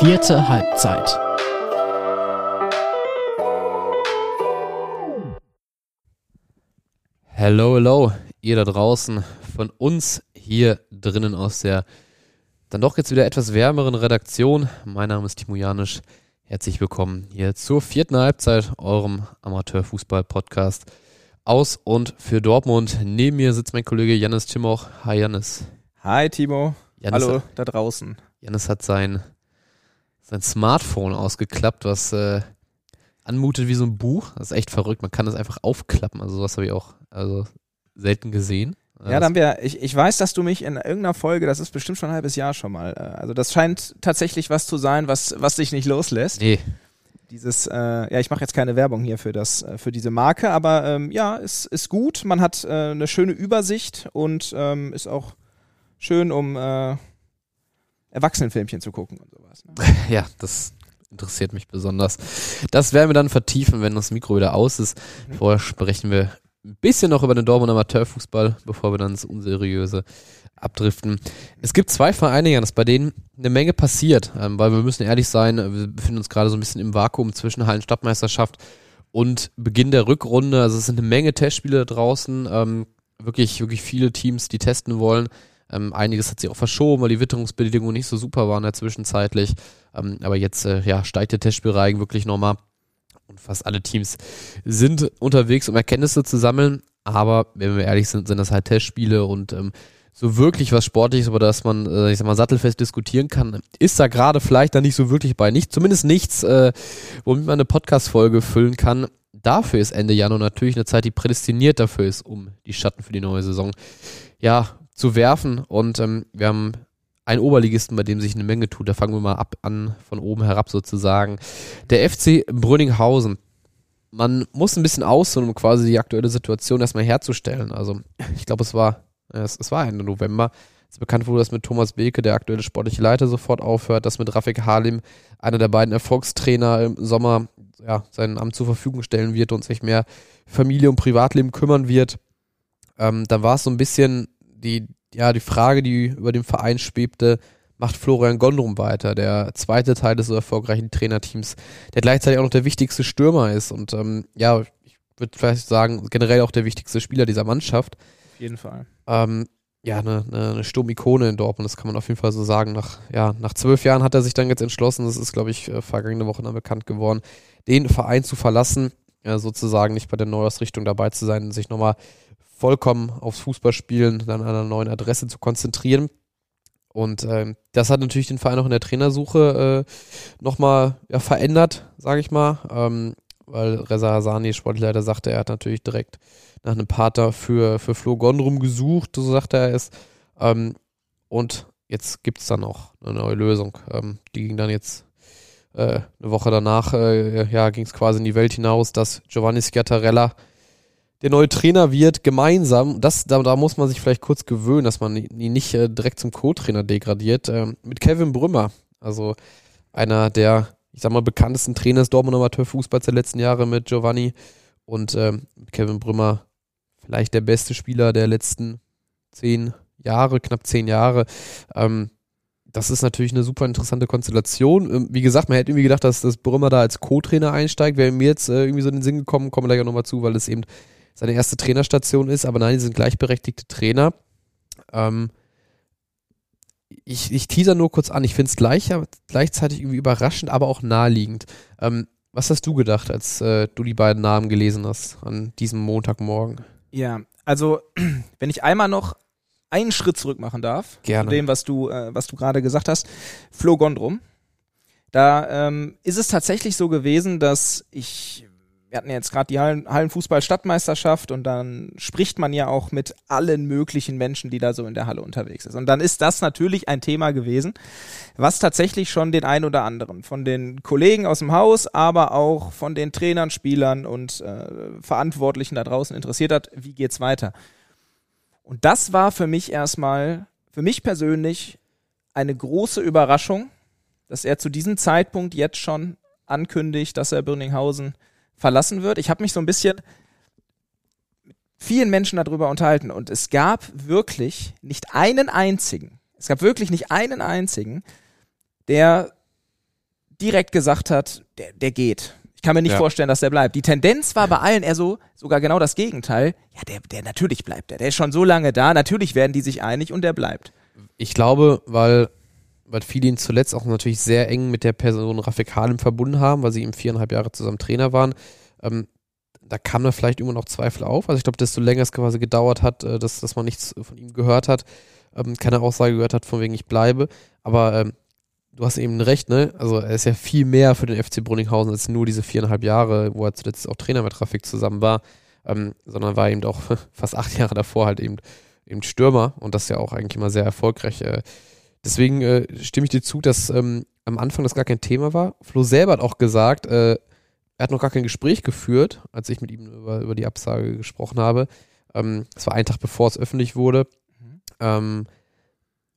Vierte Halbzeit. Hello, hello, ihr da draußen von uns hier drinnen aus der dann doch jetzt wieder etwas wärmeren Redaktion. Mein Name ist Timo Janisch. Herzlich willkommen hier zur vierten Halbzeit, eurem Amateurfußball-Podcast aus und für Dortmund. Neben mir sitzt mein Kollege Janis Timoch. Hi Janis. Hi Timo. Janis Hallo hat, da draußen. Janis hat sein, sein Smartphone ausgeklappt, was äh, anmutet wie so ein Buch. Das ist echt verrückt. Man kann das einfach aufklappen. Also sowas habe ich auch also selten gesehen. Ja, dann haben wir, ich, ich weiß, dass du mich in irgendeiner Folge, das ist bestimmt schon ein halbes Jahr schon mal, äh, also das scheint tatsächlich was zu sein, was, was dich nicht loslässt. Nee, Dieses, äh, ja, ich mache jetzt keine Werbung hier für das, äh, für diese Marke, aber ähm, ja, es ist gut. Man hat äh, eine schöne Übersicht und ähm, ist auch schön, um äh, Erwachsenenfilmchen zu gucken sowas. Ne? Ja, das interessiert mich besonders. Das werden wir dann vertiefen, wenn das Mikro wieder aus ist. Mhm. Vorher sprechen wir ein bisschen noch über den Dortmund Amateurfußball, bevor wir dann ins Unseriöse abdriften. Es gibt zwei Vereine, Janis, bei denen eine Menge passiert, ähm, weil wir müssen ehrlich sein, wir befinden uns gerade so ein bisschen im Vakuum zwischen Hallenstadtmeisterschaft und Beginn der Rückrunde. Also es sind eine Menge Testspiele da draußen, ähm, wirklich, wirklich viele Teams, die testen wollen. Ähm, einiges hat sich auch verschoben, weil die Witterungsbedingungen nicht so super waren ja zwischenzeitlich. Ähm, aber jetzt äh, ja, steigt der Testspielreigen wirklich nochmal. Und fast alle Teams sind unterwegs, um Erkenntnisse zu sammeln. Aber wenn wir ehrlich sind, sind das halt Testspiele und ähm, so wirklich was Sportliches, über das man, äh, ich sag mal, sattelfest diskutieren kann, ist da gerade vielleicht da nicht so wirklich bei. Nicht, zumindest nichts, äh, womit man eine Podcast-Folge füllen kann. Dafür ist Ende Januar natürlich eine Zeit, die prädestiniert dafür ist, um die Schatten für die neue Saison ja zu werfen. Und ähm, wir haben einen Oberligisten, bei dem sich eine Menge tut. Da fangen wir mal ab an, von oben herab sozusagen. Der FC Brünninghausen. Man muss ein bisschen ausholen, um quasi die aktuelle Situation erstmal herzustellen. Also, ich glaube, es war, äh, es, es war Ende November. Es ist bekannt wurde, dass mit Thomas Beke, der aktuelle sportliche Leiter, sofort aufhört, dass mit Rafik Halim, einer der beiden Erfolgstrainer im Sommer, ja, sein Amt zur Verfügung stellen wird und sich mehr Familie und Privatleben kümmern wird. Ähm, dann war es so ein bisschen die, ja, die Frage, die über dem Verein schwebte, macht Florian Gondrum weiter, der zweite Teil des so erfolgreichen Trainerteams, der gleichzeitig auch noch der wichtigste Stürmer ist und ähm, ja, ich würde vielleicht sagen, generell auch der wichtigste Spieler dieser Mannschaft. Auf jeden Fall. Ähm, ja, eine, eine, eine Sturmikone in Dortmund, das kann man auf jeden Fall so sagen. Nach, ja, nach zwölf Jahren hat er sich dann jetzt entschlossen, das ist, glaube ich, äh, vergangene Woche dann bekannt geworden, den Verein zu verlassen, ja, sozusagen nicht bei der Neuausrichtung dabei zu sein und sich nochmal vollkommen aufs Fußballspielen, dann an einer neuen Adresse zu konzentrieren. Und ähm, das hat natürlich den Verein auch in der Trainersuche äh, nochmal ja, verändert, sage ich mal. Ähm, weil Reza Hasani, Sportleiter, sagte, er hat natürlich direkt nach einem Pater für, für Flo Gondrum gesucht, so sagte er es. Ähm, und jetzt gibt es dann auch eine neue Lösung. Ähm, die ging dann jetzt äh, eine Woche danach, äh, ja, ging es quasi in die Welt hinaus, dass Giovanni Schiattarella der neue Trainer wird, gemeinsam, das, da, da muss man sich vielleicht kurz gewöhnen, dass man ihn nicht äh, direkt zum Co-Trainer degradiert, ähm, mit Kevin Brümmer, also einer der, ich sag mal, bekanntesten Trainer des Dortmund Amateurfußballs der letzten Jahre mit Giovanni und ähm, Kevin Brümmer vielleicht der beste Spieler der letzten zehn Jahre, knapp zehn Jahre. Ähm, das ist natürlich eine super interessante Konstellation. Ähm, Wie gesagt, man hätte irgendwie gedacht, dass das Brümmer da als Co-Trainer einsteigt. Wäre mir jetzt äh, irgendwie so in den Sinn gekommen, kommen wir gleich nochmal zu, weil es eben seine erste Trainerstation ist. Aber nein, die sind gleichberechtigte Trainer. Ähm, ich, ich teaser nur kurz an. Ich finde es gleich, gleichzeitig irgendwie überraschend, aber auch naheliegend. Ähm, was hast du gedacht, als äh, du die beiden Namen gelesen hast an diesem Montagmorgen? Ja, also wenn ich einmal noch einen Schritt zurück machen darf, Gerne. zu dem, was du, äh, was du gerade gesagt hast, Flo Gondrum. Da ähm, ist es tatsächlich so gewesen, dass ich, wir hatten ja jetzt gerade die Hallen, Hallenfußball-Stadtmeisterschaft und dann spricht man ja auch mit allen möglichen Menschen, die da so in der Halle unterwegs ist. Und dann ist das natürlich ein Thema gewesen, was tatsächlich schon den einen oder anderen von den Kollegen aus dem Haus, aber auch von den Trainern, Spielern und äh, Verantwortlichen da draußen interessiert hat, wie geht's weiter. Und das war für mich erstmal, für mich persönlich, eine große Überraschung, dass er zu diesem Zeitpunkt jetzt schon ankündigt, dass er Birninghausen verlassen wird. Ich habe mich so ein bisschen mit vielen Menschen darüber unterhalten und es gab wirklich nicht einen einzigen, es gab wirklich nicht einen einzigen, der direkt gesagt hat, der, der geht. Ich kann mir nicht Ja. vorstellen, dass der bleibt. Die Tendenz war bei allen eher so, sogar genau das Gegenteil. Ja, der, der natürlich bleibt der. Der ist schon so lange da, natürlich werden die sich einig und der bleibt. Ich glaube, weil, weil viele ihn zuletzt auch natürlich sehr eng mit der Person Rafik Halim verbunden haben, weil sie ihm viereinhalb Jahre zusammen Trainer waren. Ähm, da kam da vielleicht immer noch Zweifel auf. Also ich glaube, desto länger es quasi gedauert hat, äh, dass, dass man nichts von ihm gehört hat, ähm, keine Aussage gehört hat, von wegen ich bleibe. Aber ähm, du hast eben recht, ne? Also er ist ja viel mehr für den FC Brunninghausen als nur diese viereinhalb Jahre, wo er zuletzt auch Trainer mit Rafik zusammen war, ähm, sondern war eben auch fast acht Jahre davor halt eben, eben Stürmer und das ja auch eigentlich immer sehr erfolgreich. Äh, deswegen äh, stimme ich dir zu, dass ähm, am Anfang das gar kein Thema war. Flo selber hat auch gesagt, äh, er hat noch gar kein Gespräch geführt, als ich mit ihm über, über die Absage gesprochen habe. Ähm, das war ein Tag bevor es öffentlich wurde. Mhm. Ähm,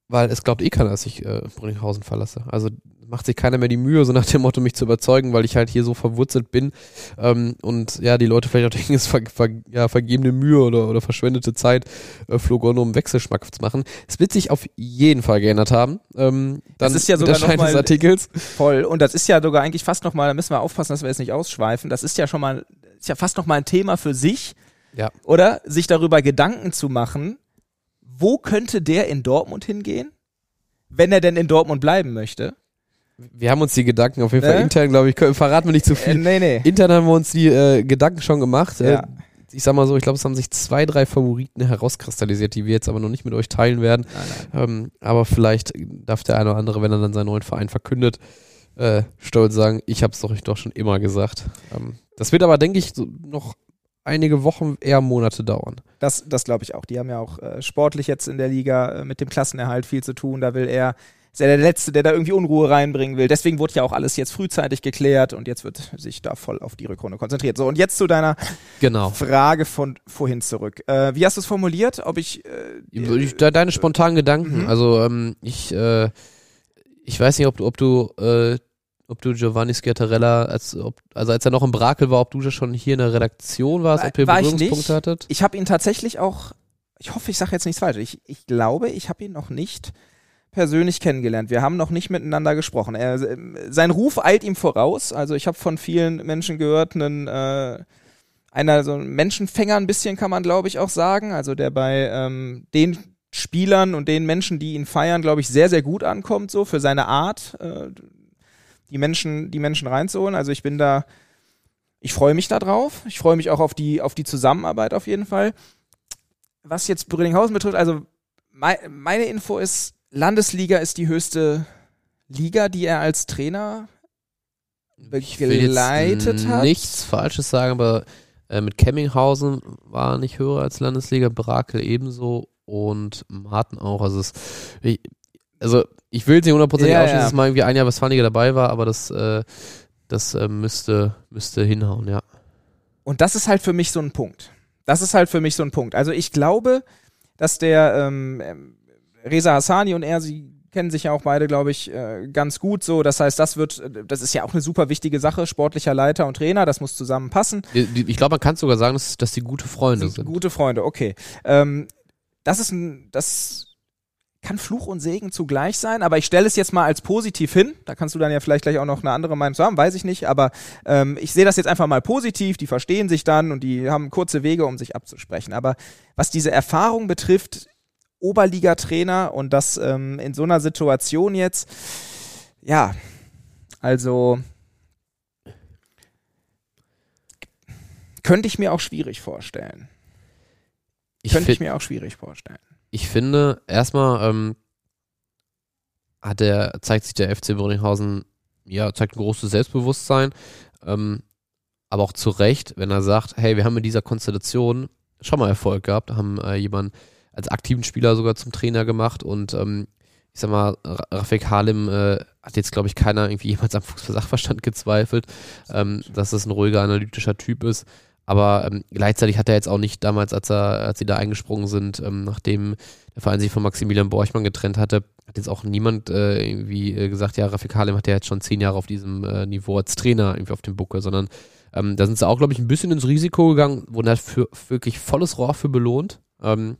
weil es glaubt eh keiner, dass ich äh, Brünninghausen verlasse. Also macht sich keiner mehr die Mühe, so nach dem Motto, mich zu überzeugen, weil ich halt hier so verwurzelt bin ähm, und ja, die Leute vielleicht auch denken, es ist ver ver ja, vergebene Mühe oder, oder verschwendete Zeit, äh, Flo Gono um Wechselschmack zu machen. Es wird sich auf jeden Fall geändert haben. Ähm, dann Das ist ja sogar noch mal- des Artikels. Voll. Und das ist ja sogar eigentlich fast noch mal, da müssen wir aufpassen, dass wir jetzt nicht ausschweifen. Das ist ja schon mal, ist ja fast noch mal ein Thema für sich, Ja. oder? Sich darüber Gedanken zu machen, wo könnte der in Dortmund hingehen? Wenn er denn in Dortmund bleiben möchte. Wir haben uns die Gedanken auf jeden Fall Ne? intern, glaube ich, verraten wir nicht zu Äh, viel. nee, nee. Intern haben wir uns die äh, Gedanken schon gemacht. Äh, Ja. ich sag mal so, ich glaube, es haben sich zwei, drei Favoriten herauskristallisiert, die wir jetzt aber noch nicht mit euch teilen werden. Nein, nein. Ähm, aber vielleicht darf der eine oder andere, wenn er dann seinen neuen Verein verkündet, äh, stolz sagen, ich habe es doch, doch schon immer gesagt. Ähm, das wird aber, denke ich, so noch einige Wochen, eher Monate dauern. Das, das glaube ich auch. Die haben ja auch äh, sportlich jetzt in der Liga äh, mit dem Klassenerhalt viel zu tun. Da will er, ist er der Letzte, der da irgendwie Unruhe reinbringen will. Deswegen wurde ja auch alles jetzt frühzeitig geklärt und jetzt wird sich da voll auf die Rückrunde konzentriert. So, und jetzt zu deiner Genau. Frage von vorhin zurück. Äh, wie hast du es formuliert? Ob ich. Äh, Ich, de- deine spontanen Gedanken. Mhm. Also ähm, ich, äh, ich weiß nicht, ob du, ob du, äh, ob du Giovanni Schiattarella, als, ob, also als er noch im Brakel war, ob du schon hier in der Redaktion warst, War- ob ihr war Berührungspunkte hattet. ich habe ihn tatsächlich auch. Ich hoffe, ich sage jetzt nichts falsch. Ich, ich glaube, ich habe ihn noch nicht persönlich kennengelernt. Wir haben noch nicht miteinander gesprochen. Er, sein Ruf eilt ihm voraus. Also ich habe von vielen Menschen gehört, einen, äh, einer so ein Menschenfänger ein bisschen kann man glaube ich auch sagen. Also der bei ähm, den Spielern und den Menschen, die ihn feiern, glaube ich sehr sehr gut ankommt so für seine Art, äh, die Menschen die Menschen reinzuholen. Also ich bin da, ich freue mich da drauf. Ich freue mich auch auf die auf die Zusammenarbeit auf jeden Fall. Was jetzt Brünninghausen betrifft, also mei meine Info ist Landesliga ist die höchste Liga, die er als Trainer Ich will jetzt begleitet hat. nichts Falsches sagen, aber äh, mit Kemminghausen war er nicht höher als Landesliga, Brakel ebenso und Martin auch. Also, es, ich, also ich will es nicht hundertprozentig Ja, ausschließen, ja. dass mal irgendwie ein Jahr Westfaliger dabei war, aber das, äh, das äh, müsste, müsste hinhauen, ja. Und das ist halt für mich so ein Punkt. Das ist halt für mich so ein Punkt. Also ich glaube, dass der ähm, ähm, Reza Hassani und er, sie kennen sich ja auch beide, glaube ich, äh, ganz gut so. Das heißt, das wird, das ist ja auch eine super wichtige Sache, sportlicher Leiter und Trainer, das muss zusammenpassen. Ich glaube, man kann sogar sagen, dass, dass die gute Freunde sind. Gute Freunde, okay. Ähm, das ist ein, das kann Fluch und Segen zugleich sein, aber ich stelle es jetzt mal als positiv hin. Da kannst du dann ja vielleicht gleich auch noch eine andere Meinung zu haben, weiß ich nicht, aber ähm, ich sehe das jetzt einfach mal positiv. Die verstehen sich dann und die haben kurze Wege, um sich abzusprechen. Aber was diese Erfahrung betrifft, Oberliga-Trainer und das ähm, in so einer Situation jetzt, ja, also könnte ich mir auch schwierig vorstellen. Ich, Könnte ich mir auch schwierig vorstellen. Ich finde, erstmal ähm, hat der, zeigt sich der FC Brünninghausen, ja, zeigt ein großes Selbstbewusstsein, ähm, aber auch zu Recht, wenn er sagt, hey, wir haben mit dieser Konstellation schon mal Erfolg gehabt, haben äh, jemanden als aktiven Spieler sogar zum Trainer gemacht und ähm, ich sag mal, Ra- Rafik Halim äh, hat jetzt, glaube ich, keiner irgendwie jemals am Fußball-Sachverstand gezweifelt, ähm, dass das ein ruhiger, analytischer Typ ist. Aber ähm, gleichzeitig hat er jetzt auch nicht damals, als er, als sie da eingesprungen sind, ähm, nachdem der Verein sich von Maximilian Borchmann getrennt hatte, hat jetzt auch niemand äh, irgendwie äh, gesagt, ja, Rafik Halim hat ja jetzt schon zehn Jahre auf diesem äh, Niveau als Trainer irgendwie auf dem Buckel, sondern ähm, da sind sie auch, glaube ich, ein bisschen ins Risiko gegangen, wurden halt für wirklich volles Rohr für belohnt. Ähm,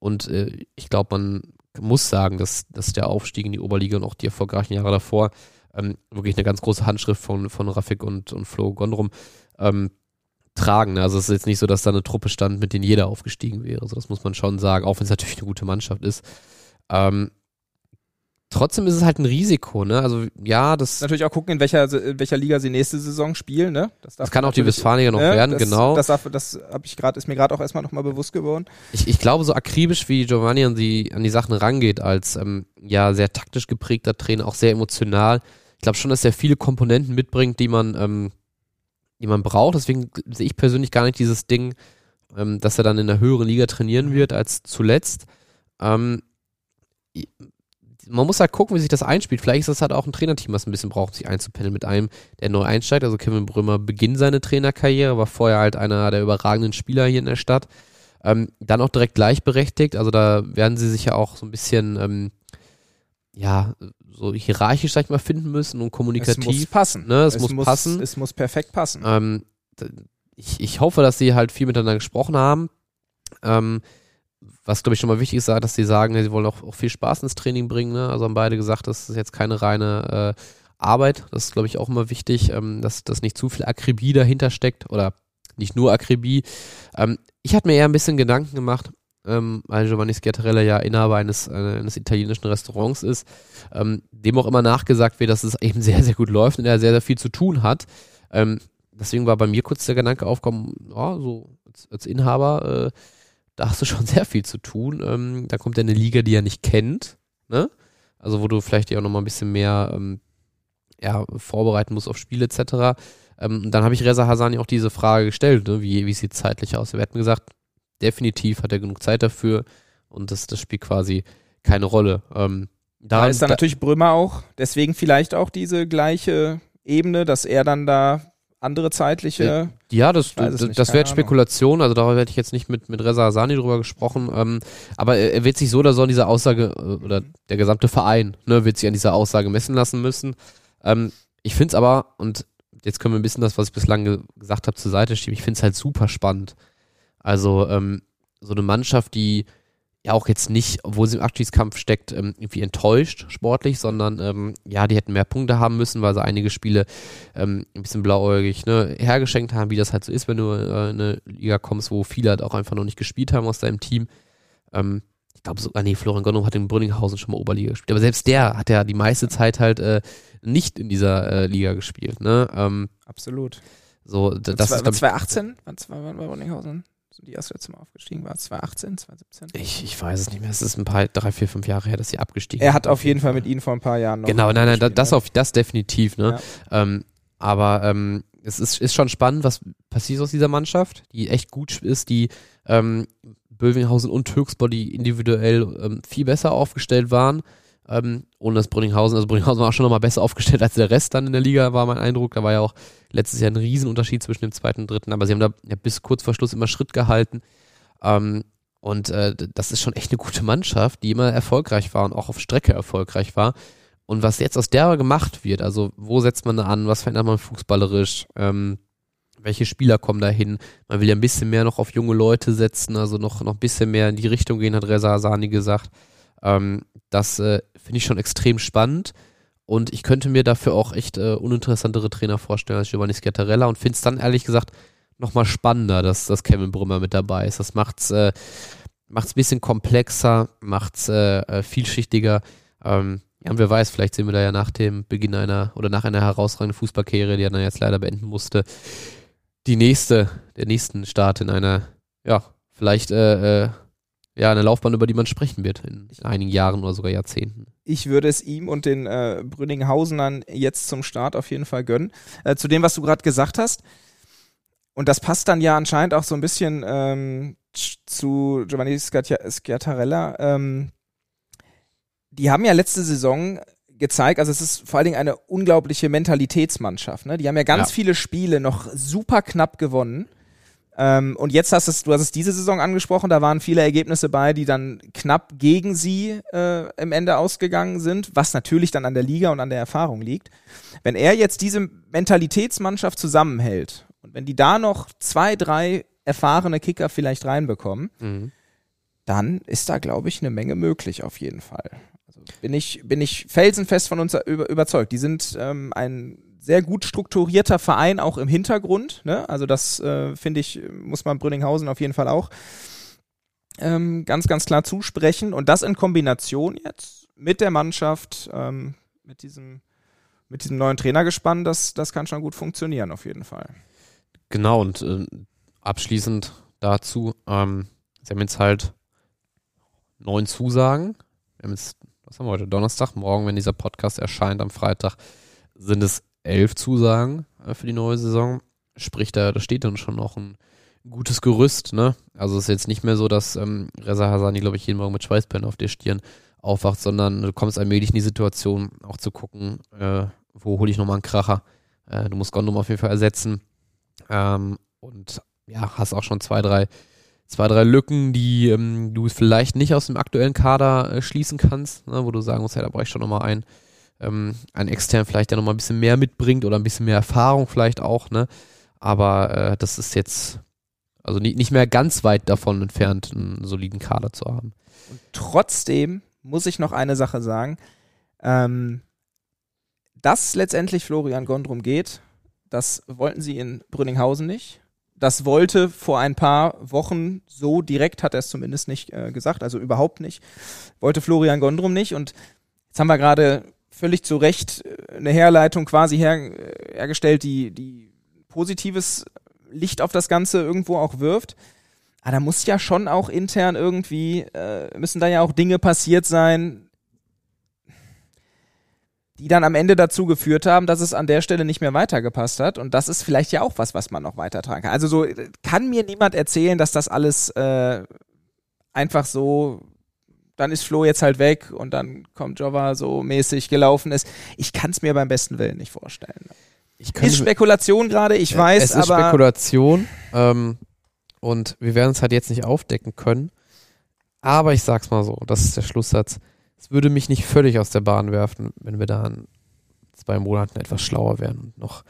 und äh, ich glaube, man muss sagen, dass, dass der Aufstieg in die Oberliga und auch die erfolgreichen Jahre davor ähm, wirklich eine ganz große Handschrift von, von Rafik und, und Flo Gondrum ähm, tragen. Ne? Also es ist jetzt nicht so, dass da eine Truppe stand, mit denen jeder aufgestiegen wäre. Also das muss man schon sagen, auch wenn es natürlich eine gute Mannschaft ist. Ähm, trotzdem ist es halt ein Risiko, ne? Also ja, das. Natürlich auch gucken, in welcher, in welcher Liga sie nächste Saison spielen, ne? Das, das kann auch die Westfaliger noch ne? werden, das, genau. Das, darf, das hab ich gerade, ist mir gerade auch erstmal nochmal bewusst geworden. Ich, ich glaube, so akribisch wie Giovanni an die, an die Sachen rangeht, als ähm, ja sehr taktisch geprägter Trainer, auch sehr emotional. Ich glaube schon, dass er viele Komponenten mitbringt, die man, ähm, die man braucht. Deswegen sehe ich persönlich gar nicht dieses Ding, ähm, dass er dann in der höheren Liga trainieren wird als zuletzt. Ähm, man muss halt gucken, wie sich das einspielt. Vielleicht ist das halt auch ein Trainerteam, was ein bisschen braucht, sich einzupendeln mit einem, der neu einsteigt. Also Kevin Brümmer beginnt seine Trainerkarriere, war vorher halt einer der überragenden Spieler hier in der Stadt. Ähm, dann auch direkt gleichberechtigt. Also da werden sie sich ja auch so ein bisschen, ähm, ja, so hierarchisch, sag ich mal, finden müssen und kommunikativ. Es muss passen. Ne? Es, es muss, muss, passen. Es muss perfekt passen. Ähm, ich, ich hoffe, dass sie halt viel miteinander gesprochen haben. Ähm, was glaube ich schon mal wichtig ist, dass sie sagen, sie wollen auch, auch viel Spaß ins Training bringen. Ne? Also haben beide gesagt, das ist jetzt keine reine äh, Arbeit. Das ist glaube ich auch immer wichtig, ähm, dass, dass nicht zu viel Akribie dahinter steckt oder nicht nur Akribie. Ähm, ich hatte mir eher ein bisschen Gedanken gemacht, ähm, weil Giovanni Schiattarella ja Inhaber eines, eines italienischen Restaurants ist, ähm, dem auch immer nachgesagt wird, dass es eben sehr, sehr gut läuft und er sehr, sehr viel zu tun hat. Ähm, deswegen war bei mir kurz der Gedanke aufkommen, ja, so als, als Inhaber, äh, da hast du schon sehr viel zu tun. Ähm, da kommt ja eine Liga, die er nicht kennt, ne? Also wo du vielleicht ja auch nochmal ein bisschen mehr ähm, ja, vorbereiten musst auf Spiele etc. Ähm, dann habe ich Reza Hasani auch diese Frage gestellt, ne? wie, wie sieht es zeitlich aus? Wir hatten gesagt, definitiv hat er genug Zeit dafür und das, das spielt quasi keine Rolle. Ähm, da ist dann da natürlich Brömer auch, deswegen vielleicht auch diese gleiche Ebene, dass er dann da andere zeitliche. Ja, das, das, das wäre Spekulation, also darüber hätte ich jetzt nicht mit, mit Reza Hasani drüber gesprochen, ähm, aber er, er, wird sich so oder so an dieser Aussage, äh, oder der gesamte Verein, ne, wird sich an dieser Aussage messen lassen müssen. Ähm, ich finde es aber, und jetzt können wir ein bisschen das, was ich bislang ge gesagt habe, zur Seite schieben, ich finde es halt super spannend. Also, ähm, so eine Mannschaft, die ja auch jetzt nicht, obwohl sie im Abschiedskampf steckt, ähm, irgendwie enttäuscht sportlich, sondern ähm, ja, die hätten mehr Punkte haben müssen, weil sie einige Spiele ähm, ein bisschen blauäugig ne, hergeschenkt haben, wie das halt so ist, wenn du äh, in eine Liga kommst, wo viele halt auch einfach noch nicht gespielt haben aus deinem Team. Ähm, ich glaube sogar, nee, Florian Gondom hat in Brünninghausen schon mal Oberliga gespielt, aber selbst der hat ja die meiste Zeit halt äh, nicht in dieser äh, Liga gespielt. Ne? Ähm, Absolut. So, das war, ist, 2018? Wann war bei Brünninghausen? Die erste letzte Mal aufgestiegen war? 2018, 2017? Ich, ich weiß es nicht mehr. Es ist ein paar, drei, vier, fünf Jahre her, dass sie abgestiegen Er hat auf jeden Fall mit ihnen vor ein paar Jahren noch. Genau, nein, nein, das, das auf das definitiv, ne? Ja. Ähm, aber ähm, es ist, ist schon spannend, was passiert aus dieser Mannschaft, die echt gut ist, die ähm, Bövinghausen und Türksbody individuell ähm, viel besser aufgestellt waren ähm, ohne das Brünninghausen. Also Brünninghausen war auch schon nochmal besser aufgestellt als der Rest dann in der Liga, war mein Eindruck. Da war ja auch letztes Jahr ein Riesenunterschied zwischen dem zweiten und dritten, aber sie haben da ja, bis kurz vor Schluss immer Schritt gehalten. Ähm, und äh, das ist schon echt eine gute Mannschaft, die immer erfolgreich war und auch auf Strecke erfolgreich war. Und was jetzt aus der gemacht wird, also wo setzt man da an, was verändert man fußballerisch, ähm, welche Spieler kommen da hin? Man will ja ein bisschen mehr noch auf junge Leute setzen, also noch, noch ein bisschen mehr in die Richtung gehen, hat Reza Hasani gesagt. Ähm, das äh, finde ich schon extrem spannend. Und ich könnte mir dafür auch echt äh, uninteressantere Trainer vorstellen als Giovanni Schiattarella und finde es dann ehrlich gesagt nochmal spannender, dass, dass Kevin Brummer mit dabei ist. Das macht's, äh, macht's ein bisschen komplexer, macht's äh, äh, vielschichtiger. Ähm, ja, und wer weiß, vielleicht sehen wir da ja nach dem Beginn einer oder nach einer herausragenden Fußballkarriere, die er dann jetzt leider beenden musste, die nächste, der nächsten Start in einer, ja, vielleicht äh, äh, ja, eine Laufbahn, über die man sprechen wird in, einigen Jahren oder sogar Jahrzehnten. Ich würde es ihm und den äh, Brünninghausenern jetzt zum Start auf jeden Fall gönnen. Äh, zu dem, was du gerade gesagt hast, und das passt dann ja anscheinend auch so ein bisschen ähm, zu Giovanni Schiattarella. Ähm, die haben ja letzte Saison gezeigt, also es ist vor allen Dingen eine unglaubliche Mentalitätsmannschaft. Ne? Die haben ja ganz ja. viele Spiele noch super knapp gewonnen. Ähm, und jetzt hast es, du hast es diese Saison angesprochen, da waren viele Ergebnisse bei, die dann knapp gegen sie äh, im Ende ausgegangen sind, was natürlich dann an der Liga und an der Erfahrung liegt. Wenn er jetzt diese Mentalitätsmannschaft zusammenhält und wenn die da noch zwei, drei erfahrene Kicker vielleicht reinbekommen, mhm. dann ist da, glaube ich, eine Menge möglich auf jeden Fall. Also bin ich, bin ich felsenfest von uns über, überzeugt. Die sind ähm, ein sehr gut strukturierter Verein, auch im Hintergrund. Ne? Also das äh, finde ich, muss man Brünninghausen auf jeden Fall auch ähm, ganz, ganz klar zusprechen. Und das in Kombination jetzt mit der Mannschaft, ähm, mit diesem mit diesem neuen Trainergespann, das, das kann schon gut funktionieren, auf jeden Fall. Genau, und äh, abschließend dazu, ähm, sie haben jetzt halt neun Zusagen. Wir haben jetzt, was haben wir heute? Donnerstag, morgen, wenn dieser Podcast erscheint, am Freitag, sind es elf Zusagen äh, für die neue Saison. Sprich, da, da steht dann schon noch ein gutes Gerüst, ne? Also es ist jetzt nicht mehr so, dass ähm, Reza Hasani, glaube ich, jeden Morgen mit Schweißperlen auf der Stirn aufwacht, sondern du kommst allmählich in die Situation, auch zu gucken, äh, wo hole ich nochmal einen Kracher. Äh, du musst Gondom auf jeden Fall ersetzen. Ähm, und ja, hast auch schon zwei, drei, zwei, drei Lücken, die ähm, du vielleicht nicht aus dem aktuellen Kader äh, schließen kannst, ne, wo du sagen musst, ja, da brauche ich schon nochmal einen, ähm, einen extern vielleicht, der nochmal ein bisschen mehr mitbringt oder ein bisschen mehr Erfahrung vielleicht auch, ne? Aber äh, das ist jetzt also nicht, nicht mehr ganz weit davon entfernt, einen soliden Kader zu haben. Und trotzdem muss ich noch eine Sache sagen. Ähm, dass letztendlich Florian Gondrum geht, das wollten sie in Brünninghausen nicht. Das wollte vor ein paar Wochen so direkt, hat er es zumindest nicht äh, gesagt, also überhaupt nicht, wollte Florian Gondrum nicht. Und jetzt haben wir gerade völlig zu Recht äh, eine Herleitung quasi her, äh, hergestellt, die, die positives Licht auf das Ganze irgendwo auch wirft. Aber da muss ja schon auch intern irgendwie, äh, müssen da ja auch Dinge passiert sein, die dann am Ende dazu geführt haben, dass es an der Stelle nicht mehr weitergepasst hat. Und das ist vielleicht ja auch was, was man noch weitertragen kann. Also so kann mir niemand erzählen, dass das alles äh, einfach so, dann ist Flo jetzt halt weg und dann kommt Jova so mäßig gelaufen ist. Ich kann es mir beim besten Willen nicht vorstellen. ist Spekulation gerade, ich ja, weiß, es ist aber Spekulation ähm, und wir werden es halt jetzt nicht aufdecken können. Aber ich sag's mal so, das ist der Schlusssatz es würde mich nicht völlig aus der Bahn werfen, wenn wir da in zwei Monaten etwas schlauer wären und noch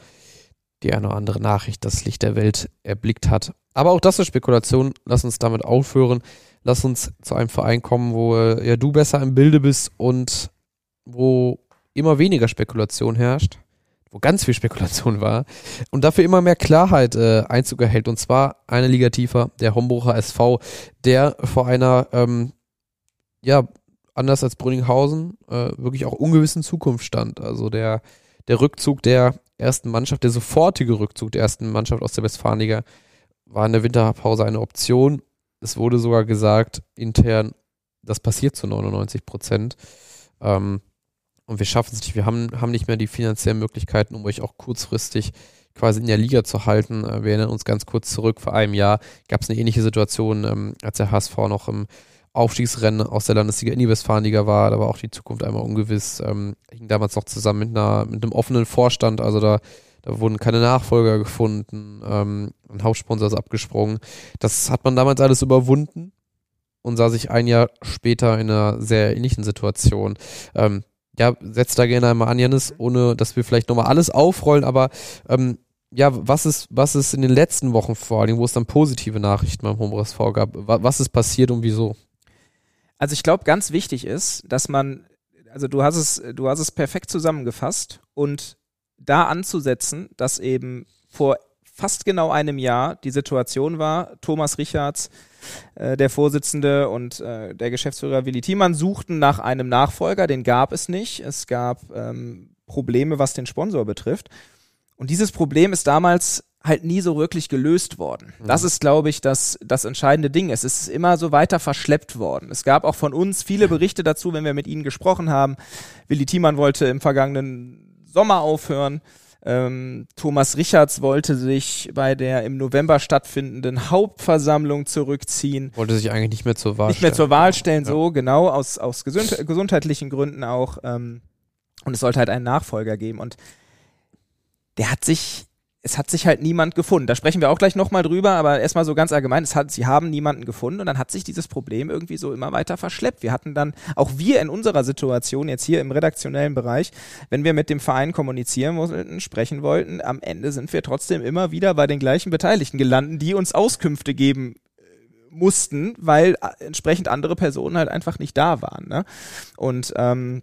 die eine oder andere Nachricht das Licht der Welt erblickt hat. Aber auch das ist Spekulation. Lass uns damit aufhören. Lass uns zu einem Verein kommen, wo äh, ja du besser im Bilde bist und wo immer weniger Spekulation herrscht, wo ganz viel Spekulation war und dafür immer mehr Klarheit äh, Einzug erhält. Und zwar eine Liga tiefer, der Homburger SV, der vor einer ähm, ja anders als Brünninghausen, äh, wirklich auch ungewissen Zukunft stand. Also der, der Rückzug der ersten Mannschaft, der sofortige Rückzug der ersten Mannschaft aus der Westfalenliga war in der Winterpause eine Option. Es wurde sogar gesagt, intern, das passiert zu 99 Prozent. Ähm, und wir schaffen es nicht. Wir haben, haben nicht mehr die finanziellen Möglichkeiten, um euch auch kurzfristig quasi in der Liga zu halten. Äh, wir erinnern uns ganz kurz zurück, vor einem Jahr gab es eine ähnliche Situation, ähm, als der HSV noch im Aufstiegsrennen aus der Landesliga in die Westfalenliga war. Da war auch die Zukunft einmal ungewiss. Ähm, hing damals noch zusammen mit, einer, mit einem offenen Vorstand. Also da, da wurden keine Nachfolger gefunden. Ähm, ein Hauptsponsor ist abgesprungen. Das hat man damals alles überwunden und sah sich ein Jahr später in einer sehr ähnlichen Situation. Ähm, ja, setzt da gerne einmal an, Janis, ohne dass wir vielleicht nochmal alles aufrollen, aber ähm, ja, was ist, was ist in den letzten Wochen vor allem, wo es dann positive Nachrichten beim Homebrus gab? Was ist passiert und wieso? Also ich glaube, ganz wichtig ist, dass man, also du hast es, du hast es perfekt zusammengefasst und da anzusetzen, dass eben vor fast genau einem Jahr die Situation war, Thomas Richards, äh, der Vorsitzende und äh, der Geschäftsführer Willi Thiemann suchten nach einem Nachfolger, den gab es nicht. Es gab ähm, Probleme, was den Sponsor betrifft. Und dieses Problem ist damals halt nie so wirklich gelöst worden. Mhm. Das ist, glaube ich, das, das entscheidende Ding. Es ist immer so weiter verschleppt worden. Es gab auch von uns viele Berichte dazu, wenn wir mit ihnen gesprochen haben. Willi Thiemann wollte im vergangenen Sommer aufhören. Ähm, Thomas Richards wollte sich bei der im November stattfindenden Hauptversammlung zurückziehen. Wollte sich eigentlich nicht mehr zur Wahl nicht stellen. Nicht mehr zur Wahl stellen, ja. so genau, aus, aus gesund gesundheitlichen Gründen auch. Ähm, und es sollte halt einen Nachfolger geben. Und der hat sich es hat sich halt niemand gefunden. Da sprechen wir auch gleich nochmal drüber, aber erstmal so ganz allgemein, es hat, sie haben niemanden gefunden und dann hat sich dieses Problem irgendwie so immer weiter verschleppt. Wir hatten dann, auch wir in unserer Situation, jetzt hier im redaktionellen Bereich, wenn wir mit dem Verein kommunizieren wollten, sprechen wollten, am Ende sind wir trotzdem immer wieder bei den gleichen Beteiligten gelandet, die uns Auskünfte geben mussten, weil äh, entsprechend andere Personen halt einfach nicht da waren. Ne? Und ähm,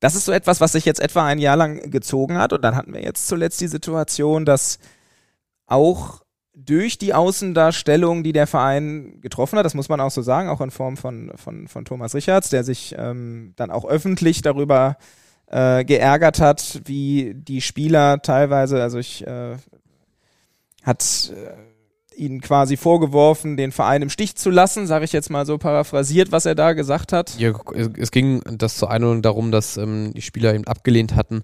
das ist so etwas, was sich jetzt etwa ein Jahr lang gezogen hat. Und dann hatten wir jetzt zuletzt die Situation, dass auch durch die Außendarstellung, die der Verein getroffen hat, das muss man auch so sagen, auch in Form von, von, von Thomas Richards, der sich ähm, dann auch öffentlich darüber äh, geärgert hat, wie die Spieler teilweise, also ich äh, hat äh, ihnen quasi vorgeworfen, den Verein im Stich zu lassen, sage ich jetzt mal so paraphrasiert, was er da gesagt hat. Ja, es ging das zur Einordnung darum, dass ähm, die Spieler eben abgelehnt hatten,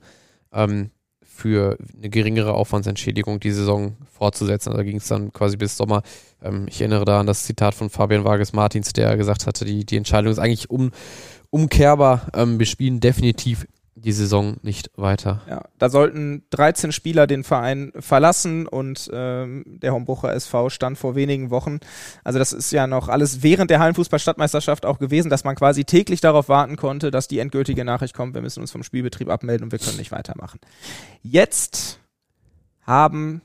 ähm, für eine geringere Aufwandsentschädigung die Saison fortzusetzen. Also da ging es dann quasi bis Sommer. Ähm, ich erinnere da an das Zitat von Fabian Vargas Martins, der gesagt hatte, die, die Entscheidung ist eigentlich um, umkehrbar. Ähm, wir spielen definitiv die Saison nicht weiter. Ja, da sollten 13 Spieler den Verein verlassen und ähm, der Hombrucher SV stand vor wenigen Wochen. Also das ist ja noch alles während der Hallenfußball-Stadtmeisterschaft auch gewesen, dass man quasi täglich darauf warten konnte, dass die endgültige Nachricht kommt, wir müssen uns vom Spielbetrieb abmelden und wir können nicht weitermachen. Jetzt haben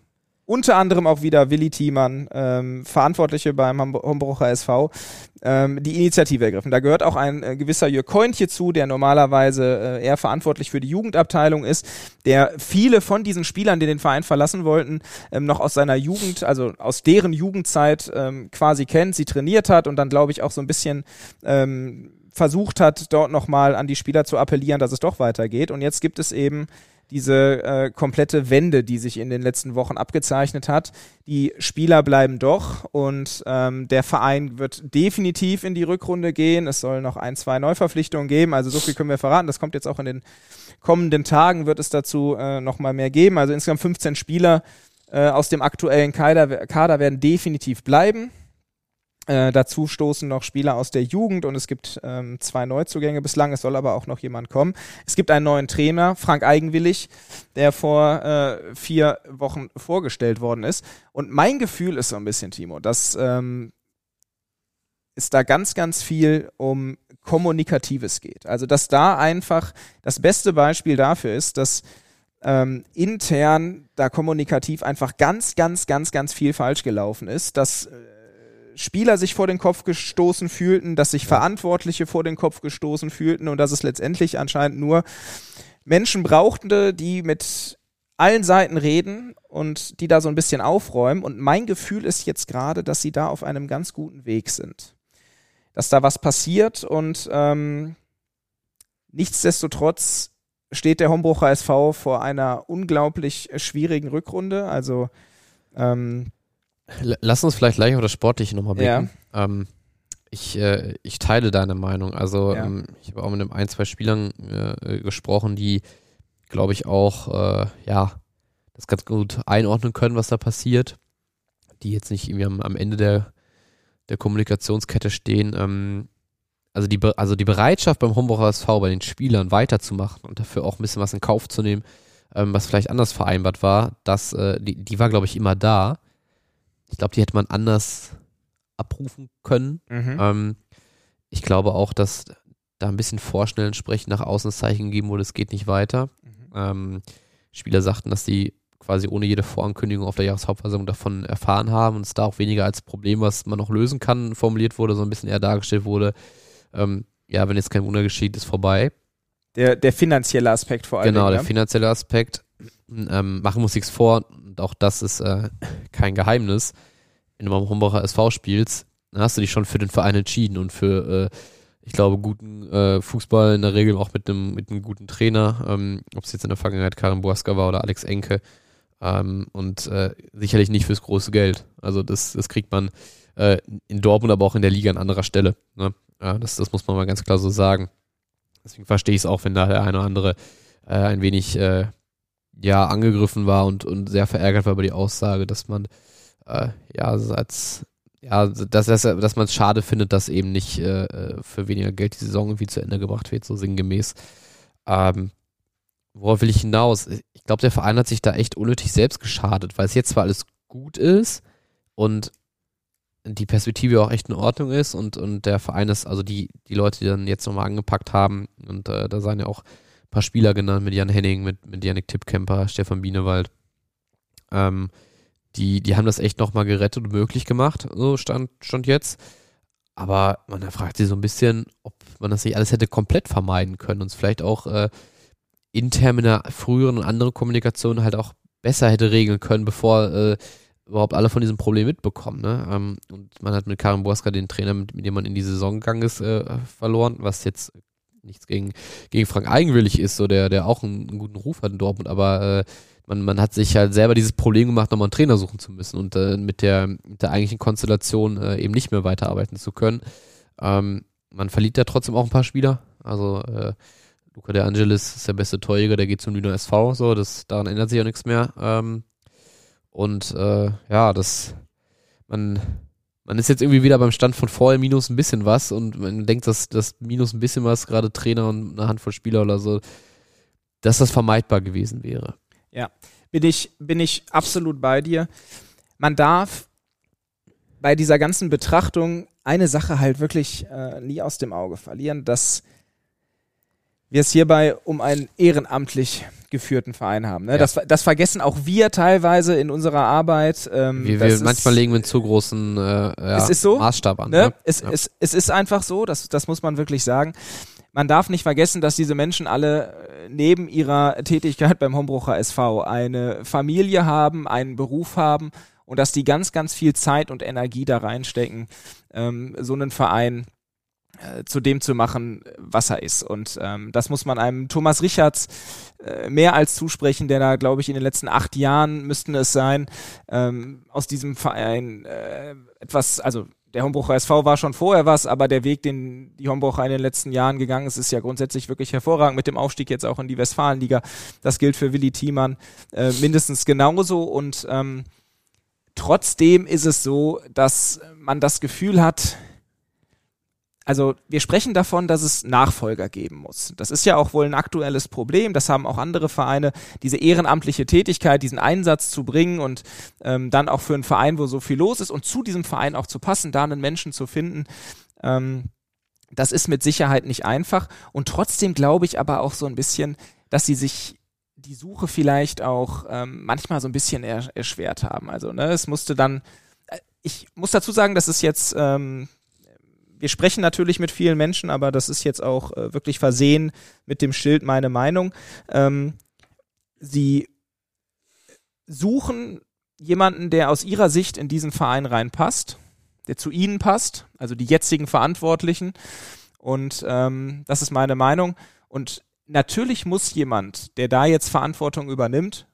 unter anderem auch wieder Willi Thiemann, ähm, Verantwortliche beim Hombrucher SV, ähm, die Initiative ergriffen. Da gehört auch ein äh, gewisser Jörg Kointje zu, der normalerweise äh, eher verantwortlich für die Jugendabteilung ist, der viele von diesen Spielern, die den Verein verlassen wollten, ähm, noch aus seiner Jugend, also aus deren Jugendzeit ähm, quasi kennt, sie trainiert hat und dann glaube ich auch so ein bisschen ähm, versucht hat, dort nochmal an die Spieler zu appellieren, dass es doch weitergeht. Und jetzt gibt es eben diese äh, komplette Wende, die sich in den letzten Wochen abgezeichnet hat. Die Spieler bleiben doch und ähm, der Verein wird definitiv in die Rückrunde gehen. Es soll noch ein, zwei Neuverpflichtungen geben. Also so viel können wir verraten. Das kommt jetzt auch in den kommenden Tagen, wird es dazu äh, nochmal mehr geben. Also insgesamt 15 Spieler äh, aus dem aktuellen Kader, Kader werden definitiv bleiben. Äh, dazu stoßen noch Spieler aus der Jugend und es gibt ähm, zwei Neuzugänge bislang. Es soll aber auch noch jemand kommen. Es gibt einen neuen Trainer, Frank Eigenwillig, der vor äh, vier Wochen vorgestellt worden ist. Und mein Gefühl ist so ein bisschen, Timo, dass ähm, es da ganz, ganz viel um Kommunikatives geht. Also dass da einfach das beste Beispiel dafür ist, dass ähm, intern da kommunikativ einfach ganz, ganz, ganz, ganz viel falsch gelaufen ist, dass äh, Spieler sich vor den Kopf gestoßen fühlten, dass sich Verantwortliche vor den Kopf gestoßen fühlten und dass es letztendlich anscheinend nur Menschen brauchte, die mit allen Seiten reden und die da so ein bisschen aufräumen. Und mein Gefühl ist jetzt gerade, dass sie da auf einem ganz guten Weg sind. Dass da was passiert und ähm, nichtsdestotrotz steht der Hombrucher SV vor einer unglaublich schwierigen Rückrunde. Also ähm, Lass uns vielleicht gleich auf das Sportliche nochmal blicken. Ja. Ähm, ich, äh, ich teile deine Meinung. Also ja. ähm, ich habe auch mit einem ein, zwei Spielern äh, gesprochen, die, glaube ich, auch äh, ja das ganz gut einordnen können, was da passiert. Die jetzt nicht irgendwie am, am Ende der, der Kommunikationskette stehen. Ähm, also die, also die Bereitschaft beim Homburger SV bei den Spielern weiterzumachen und dafür auch ein bisschen was in Kauf zu nehmen, ähm, was vielleicht anders vereinbart war, das, äh, die, die war, glaube ich, immer da. Ich glaube, die hätte man anders abrufen können. Mhm. Ähm, ich glaube auch, dass da ein bisschen vorschnell entsprechend nach außen das Zeichen gegeben wurde, es geht nicht weiter. Mhm. Ähm, Spieler sagten, dass sie quasi ohne jede Vorankündigung auf der Jahreshauptversammlung davon erfahren haben und es da auch weniger als Problem, was man noch lösen kann, formuliert wurde, so ein bisschen eher dargestellt wurde. Ähm, ja, wenn jetzt kein Wunder geschieht, ist vorbei. Der, der finanzielle Aspekt vor allem. Genau, der ja? finanzielle Aspekt. Ähm, machen muss nichts vor, und auch das ist äh, kein Geheimnis, wenn du mal im Hombacher SV spielst, dann hast du dich schon für den Verein entschieden und für, äh, ich glaube, guten äh, Fußball in der Regel auch mit einem mit guten Trainer, ähm, ob es jetzt in der Vergangenheit Karin Buaska war oder Alex Enke. Ähm, und äh, sicherlich nicht fürs große Geld. Also das, das kriegt man äh, in Dortmund, aber auch in der Liga an anderer Stelle. Ne? Ja, das, das muss man mal ganz klar so sagen. Deswegen verstehe ich es auch, wenn da der eine oder andere äh, ein wenig äh, ja angegriffen war und, und sehr verärgert war über die Aussage, dass man äh, ja als ja, dass, dass, dass man es schade findet, dass eben nicht äh, für weniger Geld die Saison irgendwie zu Ende gebracht wird, so sinngemäß. Ähm, worauf will ich hinaus? Ich glaube, der Verein hat sich da echt unnötig selbst geschadet, weil es jetzt zwar alles gut ist und die Perspektive auch echt in Ordnung ist und, und der Verein ist, also die, die Leute, die dann jetzt nochmal angepackt haben, und äh, da seien ja auch paar Spieler genannt, mit Jan Henning, mit, mit Janik Tippkemper, Stefan Bienewald. Ähm, die, die haben das echt nochmal gerettet und möglich gemacht, so stand, stand jetzt. Aber man fragt sich so ein bisschen, ob man das nicht alles hätte komplett vermeiden können und es vielleicht auch äh, intern in der früheren und anderen Kommunikation halt auch besser hätte regeln können, bevor äh, überhaupt alle von diesem Problem mitbekommen. Ne? Ähm, und man hat mit Karim Boaska den Trainer, mit, mit, dem man in die Saison gegangen ist, äh, verloren, was jetzt nichts gegen, gegen Frank Eigenwillig ist, so der, der auch einen, einen guten Ruf hat in Dortmund, aber äh, man, man hat sich halt selber dieses Problem gemacht, nochmal einen Trainer suchen zu müssen und äh, mit, der, mit der eigentlichen Konstellation äh, eben nicht mehr weiterarbeiten zu können. Ähm, man verliert ja trotzdem auch ein paar Spieler. Also äh, Luca De Angelis ist der beste Torjäger, der geht zum Lüner SV, so, das, daran ändert sich auch nichts mehr. Ähm, und äh, ja, das, man, man ist jetzt irgendwie wieder beim Stand von vorher minus ein bisschen was und man denkt, dass das minus ein bisschen was, gerade Trainer und eine Handvoll Spieler oder so, dass das vermeidbar gewesen wäre. Ja, bin ich, bin ich absolut bei dir. Man darf bei dieser ganzen Betrachtung eine Sache halt wirklich äh, nie aus dem Auge verlieren, dass wir es hierbei um einen ehrenamtlich geführten Verein haben. Ne? Ja. Das, das vergessen auch wir teilweise in unserer Arbeit. Ähm, wir, wir manchmal legen wir einen zu großen äh, ja, es ist so, Maßstab an. Ne? Ne? Es, ja. es, es ist einfach so, das, das muss man wirklich sagen. Man darf nicht vergessen, dass diese Menschen alle äh, neben ihrer Tätigkeit beim Hombrucher SV eine Familie haben, einen Beruf haben und dass die ganz, ganz viel Zeit und Energie da reinstecken, ähm, so einen Verein äh, zu dem zu machen, was er ist. Und ähm, das muss man einem Thomas Richards äh, mehr als zusprechen, der da, glaube ich, in den letzten acht Jahren müssten es sein, ähm, aus diesem Verein äh, etwas, also der Hombrucher SV war schon vorher was, aber der Weg, den die Hombrucher in den letzten Jahren gegangen ist, ist ja grundsätzlich wirklich hervorragend mit dem Aufstieg jetzt auch in die Westfalenliga. Das gilt für Willi Thiemann äh, mindestens genauso und ähm, trotzdem ist es so, dass man das Gefühl hat, also wir sprechen davon, dass es Nachfolger geben muss. Das ist ja auch wohl ein aktuelles Problem. Das haben auch andere Vereine, diese ehrenamtliche Tätigkeit, diesen Einsatz zu bringen und ähm, dann auch für einen Verein, wo so viel los ist und zu diesem Verein auch zu passen, da einen Menschen zu finden. Ähm, das ist mit Sicherheit nicht einfach. Und trotzdem glaube ich aber auch so ein bisschen, dass sie sich die Suche vielleicht auch ähm, manchmal so ein bisschen er erschwert haben. Also ne, es musste dann, äh, ich muss dazu sagen, dass es jetzt ähm, wir sprechen natürlich mit vielen Menschen, aber das ist jetzt auch äh, wirklich versehen mit dem Schild meine Meinung. Ähm, sie suchen jemanden, der aus ihrer Sicht in diesen Verein reinpasst, der zu ihnen passt, also die jetzigen Verantwortlichen. Und ähm, das ist meine Meinung. Und natürlich muss jemand, der da jetzt Verantwortung übernimmt,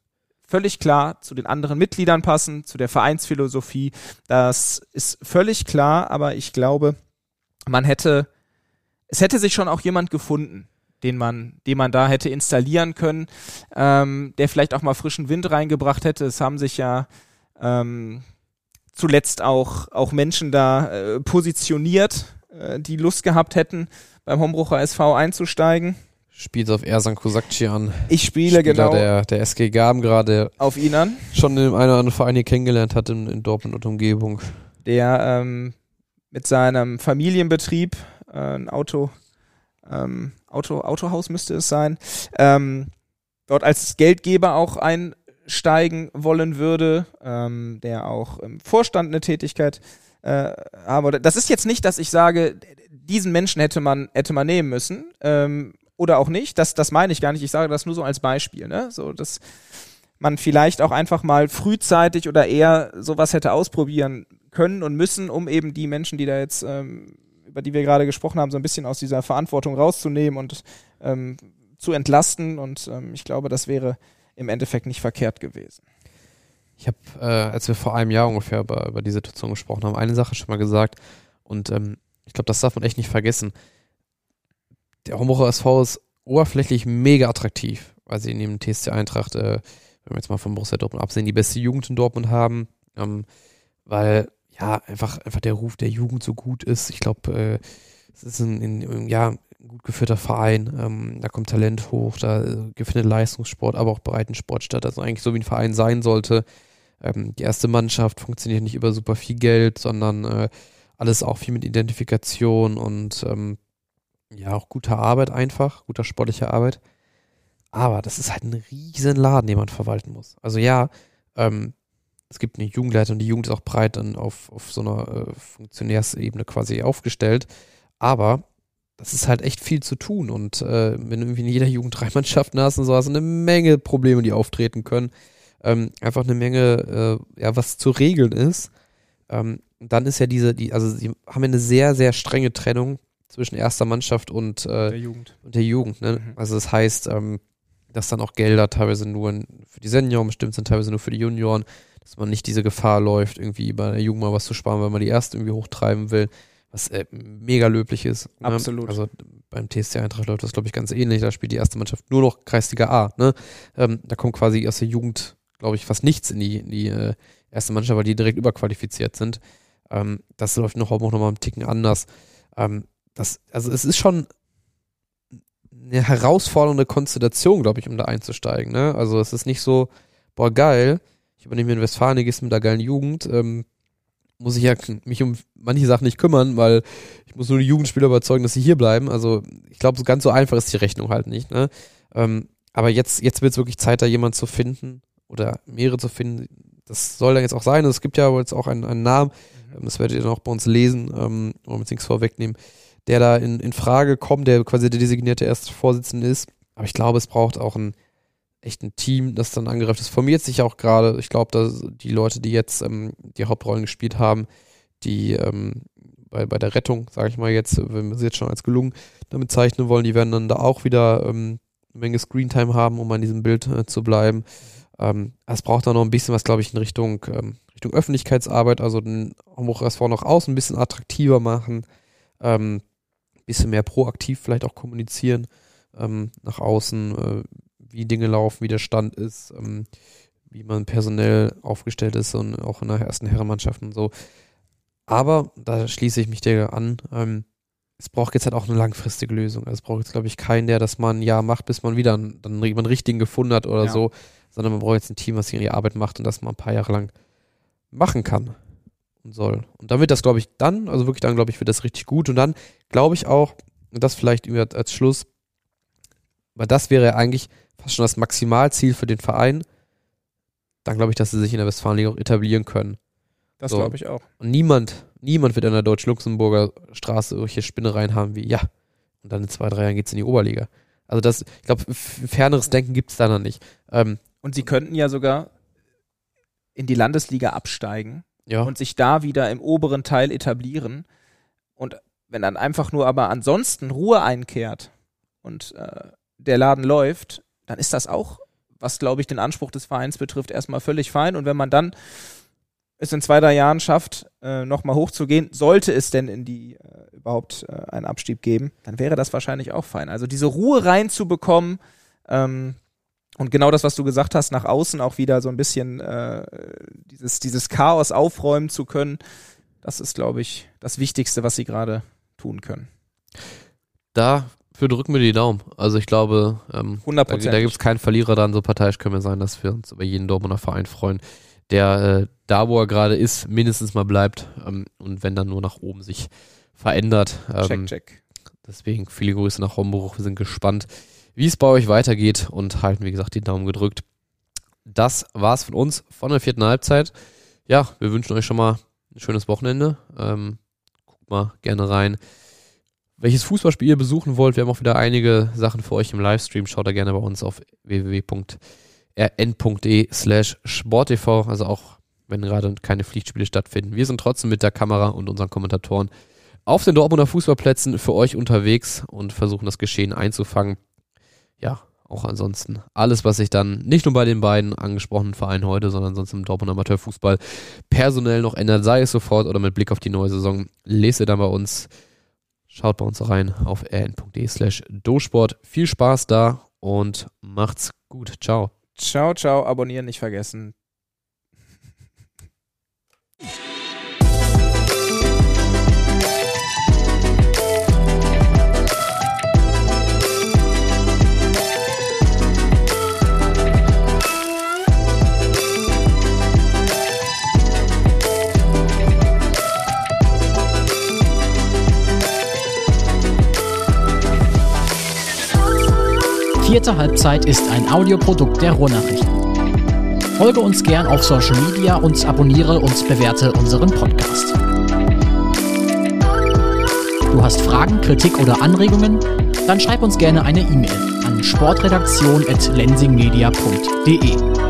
völlig klar zu den anderen Mitgliedern passen, zu der Vereinsphilosophie. Das ist völlig klar, aber ich glaube, man hätte, es hätte sich schon auch jemand gefunden, den man, den man da hätte installieren können, ähm, der vielleicht auch mal frischen Wind reingebracht hätte. Es haben sich ja ähm, zuletzt auch, auch Menschen da äh, positioniert, äh, die Lust gehabt hätten, beim Hombrucher SV einzusteigen. Spielt auf Ersan Kosakci an. Ich spiele Spieler genau. Der, der SG Gaben gerade. Auf ihn an. Schon in einem oder anderen Verein hier kennengelernt hat in, in Dortmund und Umgebung. Der ähm, mit seinem Familienbetrieb, äh, ein Auto, ähm, Auto, Autohaus müsste es sein, ähm, dort als Geldgeber auch einsteigen wollen würde, ähm, der auch im Vorstand eine Tätigkeit äh, haben. Das ist jetzt nicht, dass ich sage, diesen Menschen hätte man, hätte man nehmen müssen. Ähm, oder auch nicht, das, das meine ich gar nicht, ich sage das nur so als Beispiel, ne? So, dass man vielleicht auch einfach mal frühzeitig oder eher sowas hätte ausprobieren können und müssen, um eben die Menschen, die da jetzt, ähm, über die wir gerade gesprochen haben, so ein bisschen aus dieser Verantwortung rauszunehmen und ähm, zu entlasten. Und ähm, ich glaube, das wäre im Endeffekt nicht verkehrt gewesen. Ich habe, äh, als wir vor einem Jahr ungefähr über, über die Situation gesprochen haben, eine Sache schon mal gesagt. Und ähm, ich glaube, das darf man echt nicht vergessen. Der Homburger SV ist oberflächlich mega attraktiv, weil sie neben TSC Eintracht, äh, wenn wir jetzt mal von Borussia Dortmund absehen, die beste Jugend in Dortmund haben. Ähm, weil ja, einfach, einfach der Ruf der Jugend so gut ist. Ich glaube, äh, es ist ein, ein, ja, ein gut geführter Verein. Ähm, da kommt Talent hoch, da äh, findet Leistungssport, aber auch Breitensport statt. Also eigentlich so wie ein Verein sein sollte. Ähm, die erste Mannschaft funktioniert nicht über super viel Geld, sondern äh, alles auch viel mit Identifikation und ähm, ja, auch guter Arbeit einfach, guter sportlicher Arbeit. Aber das ist halt ein riesen Laden, den man verwalten muss. Also ja, ähm, es gibt eine Jugendleitung, und die Jugend ist auch breit dann auf, auf so einer äh, Funktionärsebene quasi aufgestellt. Aber das ist halt echt viel zu tun. Und äh, wenn du irgendwie in jeder Jugend drei Mannschaften hast und so, hast du eine Menge Probleme, die auftreten können. Ähm, einfach eine Menge, äh, ja, was zu regeln ist. Ähm, dann ist ja diese, die, also sie haben ja eine sehr, sehr strenge Trennung zwischen erster Mannschaft und, äh, Der Jugend. und der Jugend. Ne? Mhm. Also das heißt, ähm, dass dann auch Gelder teilweise nur für die Senioren bestimmt sind, teilweise nur für die Junioren, dass man nicht diese Gefahr läuft, irgendwie bei der Jugend mal was zu sparen, weil man die erste irgendwie hochtreiben will, was äh, mega löblich ist. Ne? Absolut. Also beim TSC Eintracht läuft das, glaube ich, ganz ähnlich. Da spielt die erste Mannschaft nur noch Kreisliga A. Ne? Ähm, da kommt quasi aus der Jugend, glaube ich, fast nichts in die, in die äh, erste Mannschaft, weil die direkt überqualifiziert sind. Ähm, das läuft noch, auch noch mal einen Ticken anders. Ähm, das, also es ist schon eine herausfordernde Konstellation, glaube ich, um da einzusteigen. Ne? Also es ist nicht so, boah, geil, ich übernehme einen Westfalenligisten mit der geilen Jugend, ähm, muss ich ja mich um manche Sachen nicht kümmern, weil ich muss nur die Jugendspieler überzeugen, dass sie hier bleiben. Also ich glaube, so ganz so einfach ist die Rechnung halt nicht. Ne? Ähm, aber jetzt, jetzt wird es wirklich Zeit, da jemanden zu finden oder mehrere zu finden. Das soll dann jetzt auch sein. Es gibt ja jetzt auch einen, einen Namen, ähm, das werdet ihr dann auch bei uns lesen, ähm, wollen wir jetzt nichts vorwegnehmen, der da in, in Frage kommt, der quasi der designierte erste Vorsitzende ist. Aber ich glaube, es braucht auch ein echt ein Team, das dann angreift. Das formiert sich auch gerade. Ich glaube, dass die Leute, die jetzt ähm, die Hauptrollen gespielt haben, die ähm, bei, bei der Rettung, sage ich mal jetzt, wenn wir sie jetzt schon als gelungen damit zeichnen wollen, die werden dann da auch wieder ähm, eine Menge Screentime haben, um an diesem Bild äh, zu bleiben. Ähm, es braucht da noch ein bisschen was, glaube ich, in Richtung, ähm, Richtung Öffentlichkeitsarbeit, also den Hamburger SV nach außen ein bisschen attraktiver machen, ähm, bisschen mehr proaktiv vielleicht auch kommunizieren nach außen, äh, wie Dinge laufen, wie der Stand ist, ähm, wie man personell aufgestellt ist und auch in der ersten Herrenmannschaft und so. Aber da schließe ich mich dir an. Ähm, es braucht jetzt halt auch eine langfristige Lösung. Also es braucht jetzt, glaube ich, keinen, der das mal ein Jahr macht, bis man wieder einen, dann einen richtigen gefunden hat oder Ja. so, sondern man braucht jetzt ein Team, was ihre Arbeit macht und das mal ein paar Jahre lang machen kann und soll. Und dann wird das, glaube ich, dann, also wirklich dann, glaube ich, wird das richtig gut. Und dann glaube ich auch, und das vielleicht als Schluss, weil das wäre ja eigentlich fast schon das Maximalziel für den Verein, dann glaube ich, dass sie sich in der Westfalenliga auch etablieren können. Das So. glaube ich auch. Und niemand, niemand wird an der Deutsch-Luxemburger Straße solche Spinnereien haben wie, ja, und dann in zwei, drei Jahren geht's in die Oberliga. Also das, ich glaube, ferneres Denken gibt's da noch nicht. Ähm, Und sie könnten ja sogar in die Landesliga absteigen ja, und sich da wieder im oberen Teil etablieren. Und wenn dann einfach nur aber ansonsten Ruhe einkehrt und äh, der Laden läuft, dann ist das auch, was glaube ich den Anspruch des Vereins betrifft, erstmal völlig fein. Und wenn man dann es in zwei, drei Jahren schafft, äh, nochmal hochzugehen, sollte es denn in die äh, überhaupt äh, einen Abstieg geben, dann wäre das wahrscheinlich auch fein. Also diese Ruhe reinzubekommen, ähm, und genau das, was du gesagt hast, nach außen auch wieder so ein bisschen äh, dieses, dieses Chaos aufräumen zu können, das ist, glaube ich, das Wichtigste, was sie gerade tun können. Dafür drücken wir die Daumen. Also ich glaube, ähm, 100 Da, da gibt es keinen Verlierer dran, so parteiisch können wir sein, dass wir uns über jeden Dortmunder Verein freuen, der äh, da, wo er gerade ist, mindestens mal bleibt ähm, und wenn dann nur nach oben sich verändert. Ähm, check, check. Deswegen viele Grüße nach Homburg. Wir sind gespannt, wie es bei euch weitergeht und halten, wie gesagt, die Daumen gedrückt. Das war's von uns von der vierten Halbzeit. Ja, wir wünschen euch schon mal ein schönes Wochenende. Ähm, guckt mal gerne rein. Welches Fußballspiel ihr besuchen wollt, wir haben auch wieder einige Sachen für euch im Livestream. Schaut da gerne bei uns auf www.rn.de slash sporttv. Also auch wenn gerade keine Pflichtspiele stattfinden. Wir sind trotzdem mit der Kamera und unseren Kommentatoren auf den Dortmunder Fußballplätzen für euch unterwegs und versuchen das Geschehen einzufangen. Ja, auch ansonsten alles, was sich dann nicht nur bei den beiden angesprochenen Vereinen heute, sondern sonst im Dortmunder Amateurfußball personell noch ändert, sei es sofort oder mit Blick auf die neue Saison, lest ihr dann bei uns. Schaut bei uns rein auf rn.de slash dosport. Viel Spaß da und macht's gut. Ciao. Ciao, ciao, abonnieren nicht vergessen. Vierte Halbzeit ist ein Audioprodukt der Ruhrnachrichten. Folge uns gern auf Social Media und abonniere und bewerte unseren Podcast. Du hast Fragen, Kritik oder Anregungen? Dann schreib uns gerne eine E-Mail an sportredaktion.lensingmedia.de.